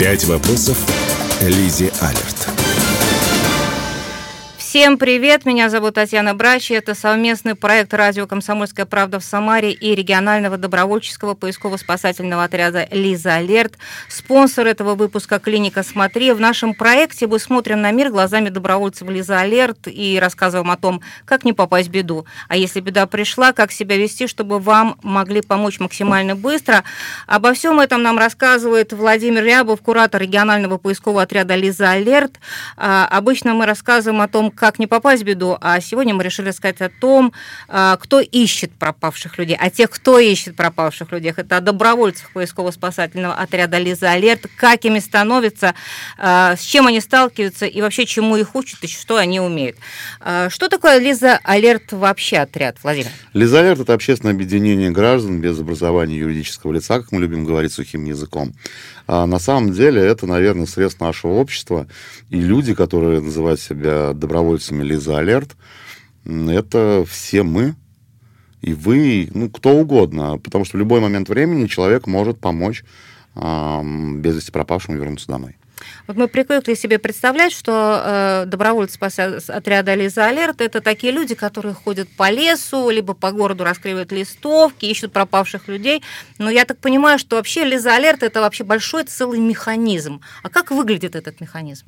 Пять вопросов Лизе Алерт. Всем привет, меня зовут Татьяна Брачи. Это совместный проект радио «Комсомольская правда» в Самаре и регионального добровольческого поисково-спасательного отряда «Лиза Алерт». Спонсор этого выпуска «Клиника Смотри». В нашем проекте мы смотрим на мир глазами добровольцев «Лиза Алерт» и рассказываем о том, как не попасть в беду. А если беда пришла, как себя вести, чтобы вам могли помочь максимально быстро. Обо всем этом нам рассказывает Владимир Рябов, куратор регионального поискового отряда «Лиза Алерт». А, обычно мы рассказываем о том, как не попасть в беду, а сегодня мы решили сказать о том, а, кто ищет пропавших людей, а тех, кто ищет пропавших людей. Это добровольцев поисково-спасательного отряда «Лиза Алерт», как ими становятся, а, с чем они сталкиваются и вообще чему их учат и что они умеют. А, что такое «Лиза Алерт» вообще отряд, Владимир? «Лиза Алерт» — это общественное объединение граждан без образования юридического лица, как мы любим говорить сухим языком. А на самом деле это, наверное, средств нашего общества. И люди, которые называют себя добровольцами Лиза Алерт, это все мы, и вы, ну, кто угодно. Потому что в любой момент времени человек может помочь э, без вести пропавшему вернуться домой. Вот мы привыкли себе представлять, что э, добровольцы отряда Лиза Алерт это такие люди, которые ходят по лесу, либо по городу раскрывают листовки, ищут пропавших людей. Но я так понимаю, что вообще Лиза Алерт это вообще большой целый механизм. А как выглядит этот механизм?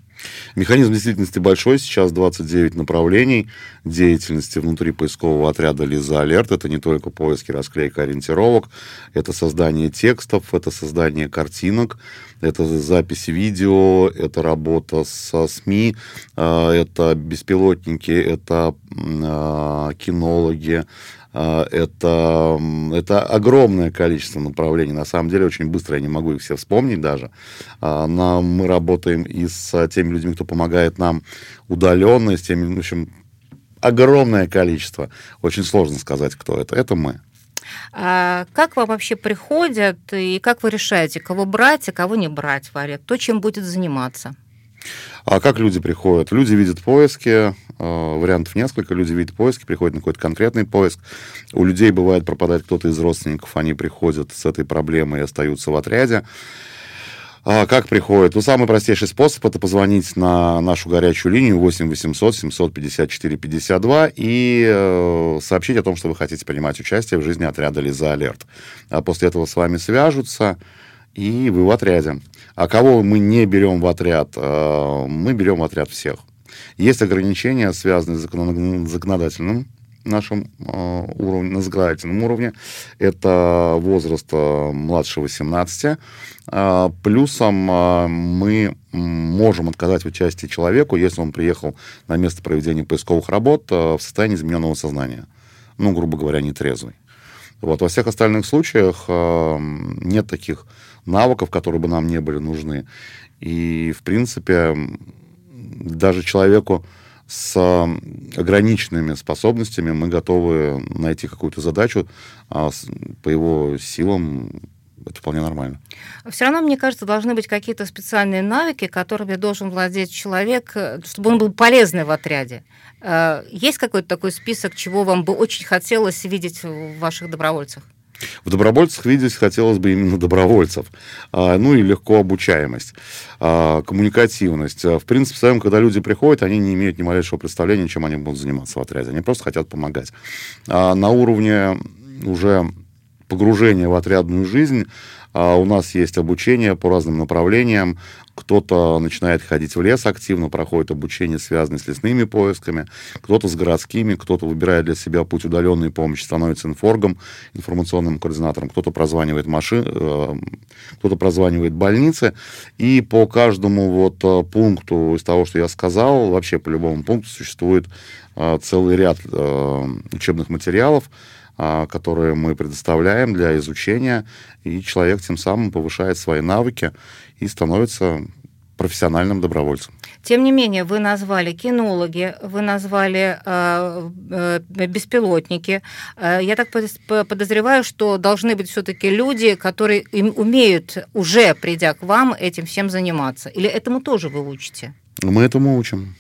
Механизм в действительности большой. Сейчас 29 направлений деятельности внутри поискового отряда Лиза Алерт. Это не только поиски, расклейка ориентировок, это создание текстов, это создание картинок, это запись видео, это работа со СМИ, а, это беспилотники, это а, кинологи, а, это, это огромное количество направлений. На самом деле, очень быстро я не могу их все вспомнить даже. Но мы работаем и с теми людьми, кто помогает нам удаленно, с теми, в общем, огромное количество. Очень сложно сказать, кто это. Это мы. А как вам вообще приходят и как вы решаете, кого брать, а кого не брать в арет? Кто чем будет заниматься? А как люди приходят? Люди видят поиски, э, вариантов несколько, люди видят поиски, приходят на какой-то конкретный поиск. У людей бывает пропадает кто-то из родственников, они приходят с этой проблемой и остаются в отряде. А как приходит? Ну, самый простейший способ это позвонить на нашу горячую линию 8 800 754 52 и э, сообщить о том, что вы хотите принимать участие в жизни отряда Лиза Алерт. А после этого с вами свяжутся, и вы в отряде. А кого мы не берем в отряд? Э, мы берем в отряд всех. Есть ограничения, связанные с законодательным нашем э, уровне, на законодательном уровне. Это возраст э, младше 18. Э, плюсом мы можем отказать в участии человеку, если он приехал на место проведения поисковых работ в состоянии измененного сознания. Ну, грубо говоря, нетрезвый. Вот. Во всех остальных случаях нет таких навыков, которые бы нам не были нужны. И, в принципе, даже человеку, с ограниченными способностями мы готовы найти какую-то задачу а по его силам это вполне нормально. Все равно, мне кажется, должны быть какие-то специальные навыки, которыми должен владеть человек, чтобы он был полезный в отряде. Э, есть какой-то такой список, чего вам бы очень хотелось видеть в ваших добровольцах? В добровольцах видеть хотелось бы именно добровольцев. А, ну и легко обучаемость, а, коммуникативность. А, в принципе, в своем, когда люди приходят, они не имеют ни малейшего представления, чем они будут заниматься в отряде. Они просто хотят помогать. На уровне уже погружения в отрядную жизнь а у нас есть обучение по разным направлениям. Кто-то начинает ходить в лес активно, проходит обучение, связанное с лесными поисками, кто-то с городскими, кто-то выбирает для себя путь удаленной помощи, становится инфоргом, информационным координатором, кто-то прозванивает машин, э, кто-то прозванивает больницы. И по каждому вот э, пункту из того, что я сказал, вообще по любому пункту существует э, целый ряд учебных материалов, которые мы предоставляем для изучения, и человек тем самым повышает свои навыки и становится профессиональным добровольцем. Тем не менее, вы назвали кинологи, вы назвали э, э, беспилотники. Э, я так подозреваю, что должны быть все-таки люди, которые им умеют, уже придя к вам, этим всем заниматься. Или этому тоже вы учите? Мы этому учим.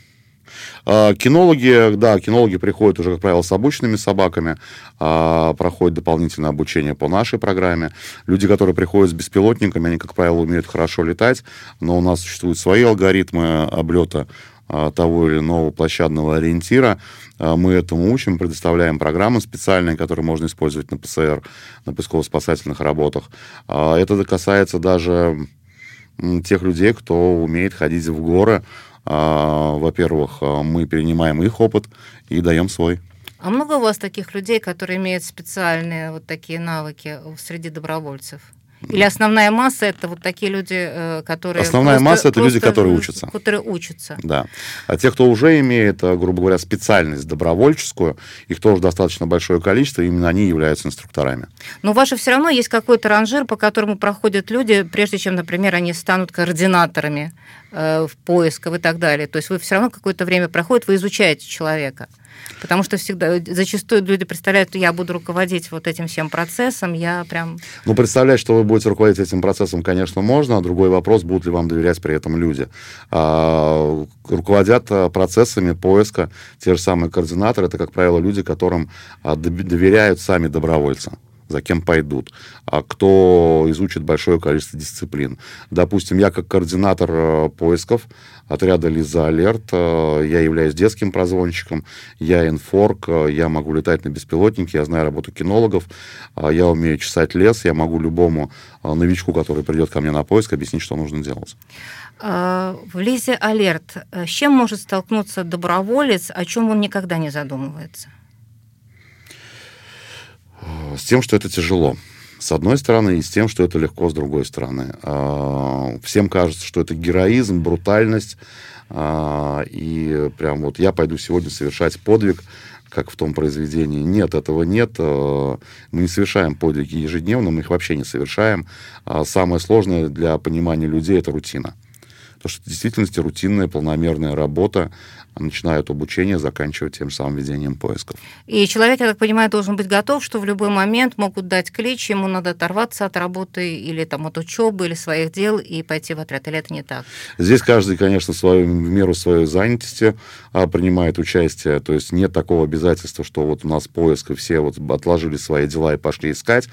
А, кинологи, да, кинологи приходят уже, как правило, с обычными собаками, а, проходят дополнительное обучение по нашей программе. Люди, которые приходят с беспилотниками, они, как правило, умеют хорошо летать, но у нас существуют свои алгоритмы облета а, того или иного площадного ориентира. Мы этому учим, предоставляем программы специальные, которые можно использовать на ПСР, на поисково-спасательных работах. Это касается даже тех людей, кто умеет ходить в горы, во-первых, а, мы перенимаем их опыт и даем свой. А много у вас таких людей, которые имеют специальные вот такие навыки среди добровольцев? Или основная масса это вот такие люди, э, которые... Основная просто, масса это люди, которые учатся. Которые учатся. Да. А те, кто уже имеет, э, грубо говоря, специальность добровольческую, их тоже достаточно большое количество, именно они являются инструкторами. Но у вас же все равно есть какой-то ранжир, по которому проходят люди, прежде чем, например, они станут координаторами в поисках и так далее. То есть вы все равно какое-то время проходит, вы изучаете человека. Потому что всегда, зачастую люди представляют, что я буду руководить вот этим всем процессом, я прям... Ну, представлять, что вы будете руководить этим процессом, конечно, можно, другой вопрос, будут ли вам доверять при этом люди. А, руководят а, процессами поиска те же самые координаторы, это, как правило, люди, которым а, доверяют сами добровольцы за кем пойдут, а кто изучит большое количество дисциплин. Допустим, я как координатор э, поисков отряда Лиза Алерт, э, я являюсь детским прозвончиком, я инфорк, э, я могу летать на беспилотнике, я знаю работу кинологов, я умею чесать лес, я могу любому новичку, который придет ко мне на поиск, объяснить, что нужно делать. А, в Лизе Алерт с чем может столкнуться доброволец, о чем он никогда не задумывается? С тем, что это тяжело. С одной стороны, и с тем, что это легко, с другой стороны. А, всем кажется, что это героизм, брутальность. А, и прям вот я пойду сегодня совершать подвиг, как в том произведении. Нет, этого нет. А, мы не совершаем подвиги ежедневно, мы их вообще не совершаем. Самое сложное для понимания людей – это рутина. Потому что в действительности рутинная, полномерная работа, начиная от обучения, заканчивая тем самым ведением поисков. И человек, я так понимаю, должен быть готов, что в любой момент могут дать клич, ему надо оторваться от работы или там, от учебы или своих дел и пойти в отряд, или это не так? Здесь каждый, конечно, свою, в меру своей занятости а, принимает участие, то есть нет такого обязательства, что вот у нас поиск, и все вот отложили свои дела и пошли искать.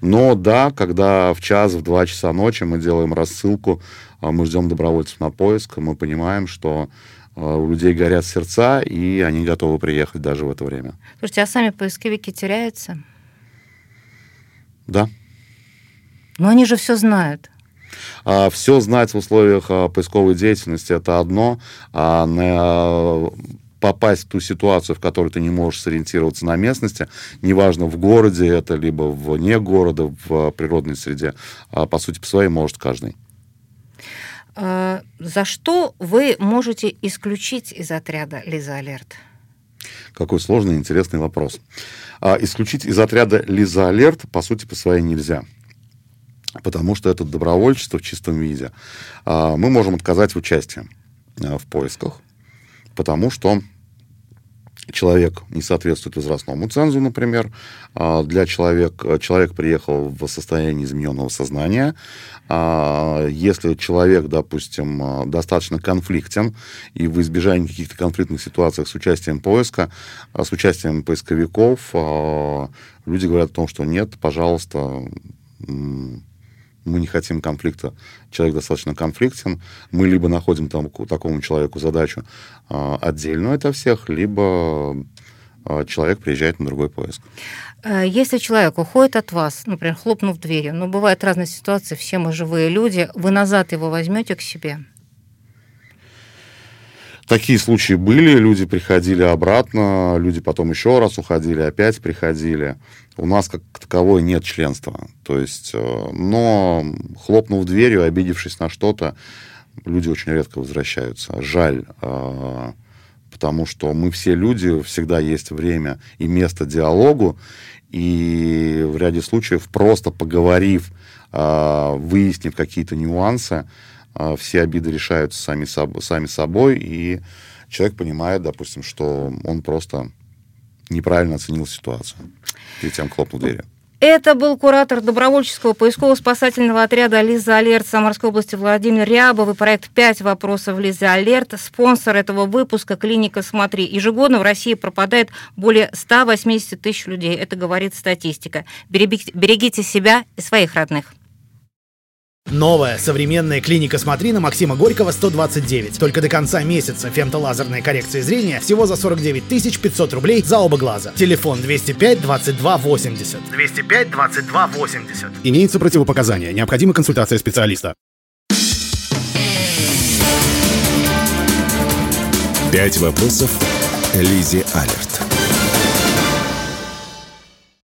Но да, когда в час, в два часа ночи мы делаем рассылку а мы ждем добровольцев на поиск, мы понимаем, что а, у людей горят сердца, и они готовы приехать даже в это время. Слушайте, а сами поисковики теряются? Да. Но они же все знают. А, все знать в условиях а, поисковой деятельности это одно, а на попасть в ту ситуацию, в которой ты не можешь сориентироваться на местности, неважно, в городе это, либо вне города, в природной среде, а, по сути, по своей может каждый. А, за что вы можете исключить из отряда Лиза Алерт? Какой сложный и интересный вопрос. А, исключить из отряда Лиза Алерт, по сути, по своей нельзя. Потому что это добровольчество в чистом виде. А, мы можем отказать в участии в поисках, потому что человек не соответствует возрастному цензу, например, а, для человека, человек приехал в состоянии измененного сознания, а, если человек, допустим, а, достаточно конфликтен, и в избежании каких-то конфликтных ситуаций с участием поиска, с участием поисковиков, люди говорят о том, что нет, пожалуйста, мы не хотим конфликта, человек достаточно конфликтен, мы либо находим там, такому человеку задачу э, отдельную от всех, либо э, человек приезжает на другой поиск. Э, если человек уходит от вас, например, хлопнув дверью, но ну, бывают разные ситуации, все мы живые люди, вы назад его возьмете к себе? Такие случаи были, люди приходили обратно, люди потом еще раз уходили, опять приходили. У нас как таковой нет членства. То есть, э, но хлопнув дверью, обидевшись на что-то, люди очень редко возвращаются. Жаль, э, потому что мы все люди, всегда есть время и место диалогу, и в ряде случаев просто поговорив, э, выяснив какие-то нюансы, все обиды решаются сами, соб, сами собой, и человек понимает, допустим, что он просто неправильно оценил ситуацию перед тем, хлопнул дверью. Это был куратор добровольческого поисково-спасательного отряда «Лиза Алерт» Самарской области Владимир Рябов и проект «Пять вопросов Лиза Алерт». Спонсор этого выпуска – клиника «Смотри». Ежегодно в России пропадает более 180 тысяч людей. Это говорит статистика. Берегите себя и своих родных. Новая современная клиника «Смотри» на Максима Горького 129. Только до конца месяца фемтолазерная коррекция зрения всего за 49 500 рублей за оба глаза. Телефон 205 22 80. 205 22 80. Имеются противопоказания. Необходима консультация специалиста. Пять вопросов Лизе Алерт.